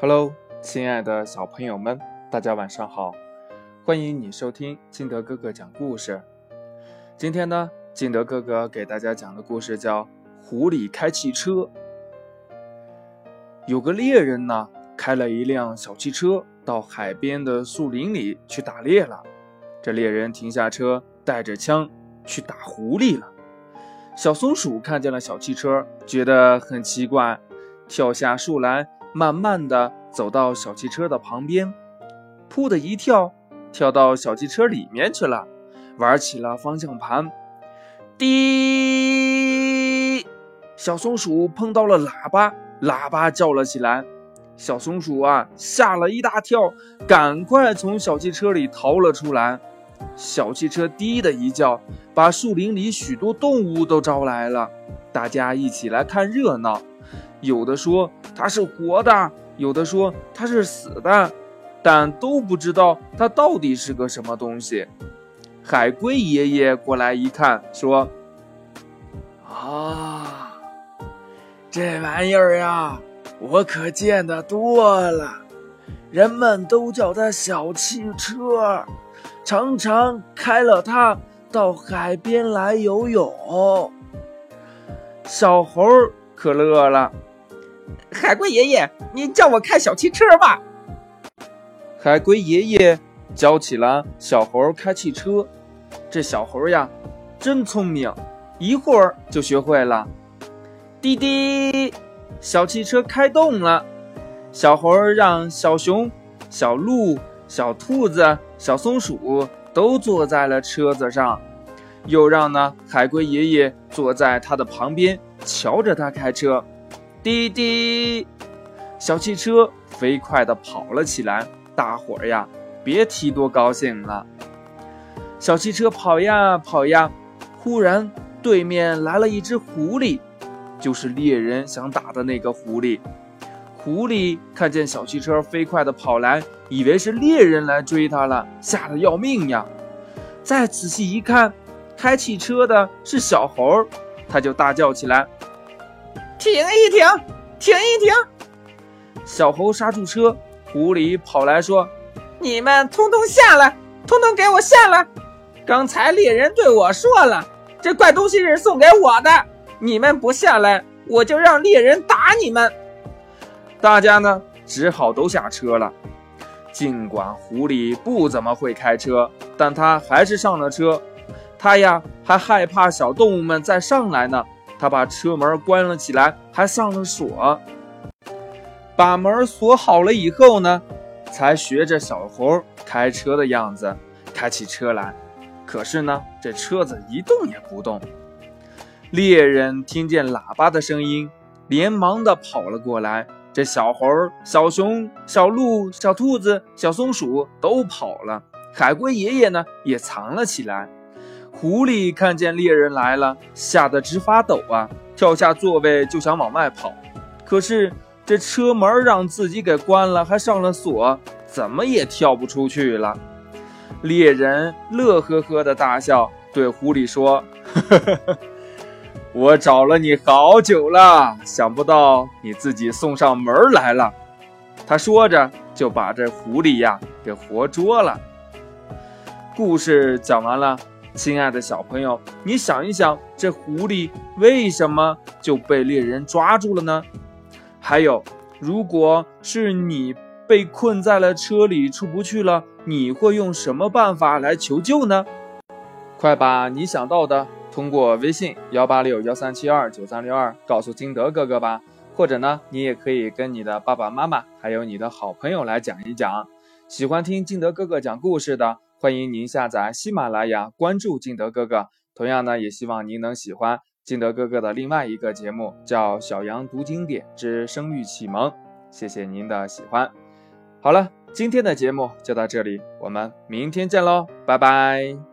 Hello，亲爱的小朋友们，大家晚上好！欢迎你收听金德哥哥讲故事。今天呢，金德哥哥给大家讲的故事叫《狐狸开汽车》。有个猎人呢，开了一辆小汽车到海边的树林里去打猎了。这猎人停下车，带着枪去打狐狸了。小松鼠看见了小汽车，觉得很奇怪，跳下树来。慢慢的走到小汽车的旁边，噗的一跳，跳到小汽车里面去了，玩起了方向盘。滴，小松鼠碰到了喇叭，喇叭叫了起来。小松鼠啊，吓了一大跳，赶快从小汽车里逃了出来。小汽车滴的一叫，把树林里许多动物都招来了，大家一起来看热闹。有的说它是活的，有的说它是死的，但都不知道它到底是个什么东西。海龟爷爷过来一看，说：“啊，这玩意儿呀，我可见得多了。人们都叫它小汽车，常常开了它到海边来游泳。”小猴可乐了。海龟爷爷，你叫我开小汽车吧。海龟爷爷教起了小猴开汽车，这小猴呀，真聪明，一会儿就学会了。滴滴，小汽车开动了。小猴让小熊、小鹿、小兔子、小松鼠都坐在了车子上，又让呢海龟爷爷坐在他的旁边，瞧着他开车。滴滴，小汽车飞快地跑了起来。大伙儿呀，别提多高兴了。小汽车跑呀跑呀，忽然对面来了一只狐狸，就是猎人想打的那个狐狸。狐狸看见小汽车飞快地跑来，以为是猎人来追它了，吓得要命呀。再仔细一看，开汽车的是小猴，他就大叫起来。停一停，停一停！小猴刹住车，狐狸跑来说：“你们通通下来，通通给我下来！刚才猎人对我说了，这怪东西是送给我的，你们不下来，我就让猎人打你们。”大家呢，只好都下车了。尽管狐狸不怎么会开车，但他还是上了车。他呀，还害怕小动物们再上来呢。他把车门关了起来，还上了锁。把门锁好了以后呢，才学着小猴开车的样子开起车来。可是呢，这车子一动也不动。猎人听见喇叭的声音，连忙的跑了过来。这小猴、小熊、小鹿、小兔子、小松鼠都跑了。海龟爷爷呢，也藏了起来。狐狸看见猎人来了，吓得直发抖啊！跳下座位就想往外跑，可是这车门让自己给关了，还上了锁，怎么也跳不出去了。猎人乐呵呵的大笑，对狐狸说：“我找了你好久了，想不到你自己送上门来了。”他说着就把这狐狸呀给活捉了。故事讲完了。亲爱的小朋友，你想一想，这狐狸为什么就被猎人抓住了呢？还有，如果是你被困在了车里出不去了，你会用什么办法来求救呢？快把你想到的通过微信幺八六幺三七二九三六二告诉金德哥哥吧，或者呢，你也可以跟你的爸爸妈妈还有你的好朋友来讲一讲。喜欢听金德哥哥讲故事的。欢迎您下载喜马拉雅，关注金德哥哥。同样呢，也希望您能喜欢金德哥哥的另外一个节目，叫《小羊读经典之生育启蒙》。谢谢您的喜欢。好了，今天的节目就到这里，我们明天见喽，拜拜。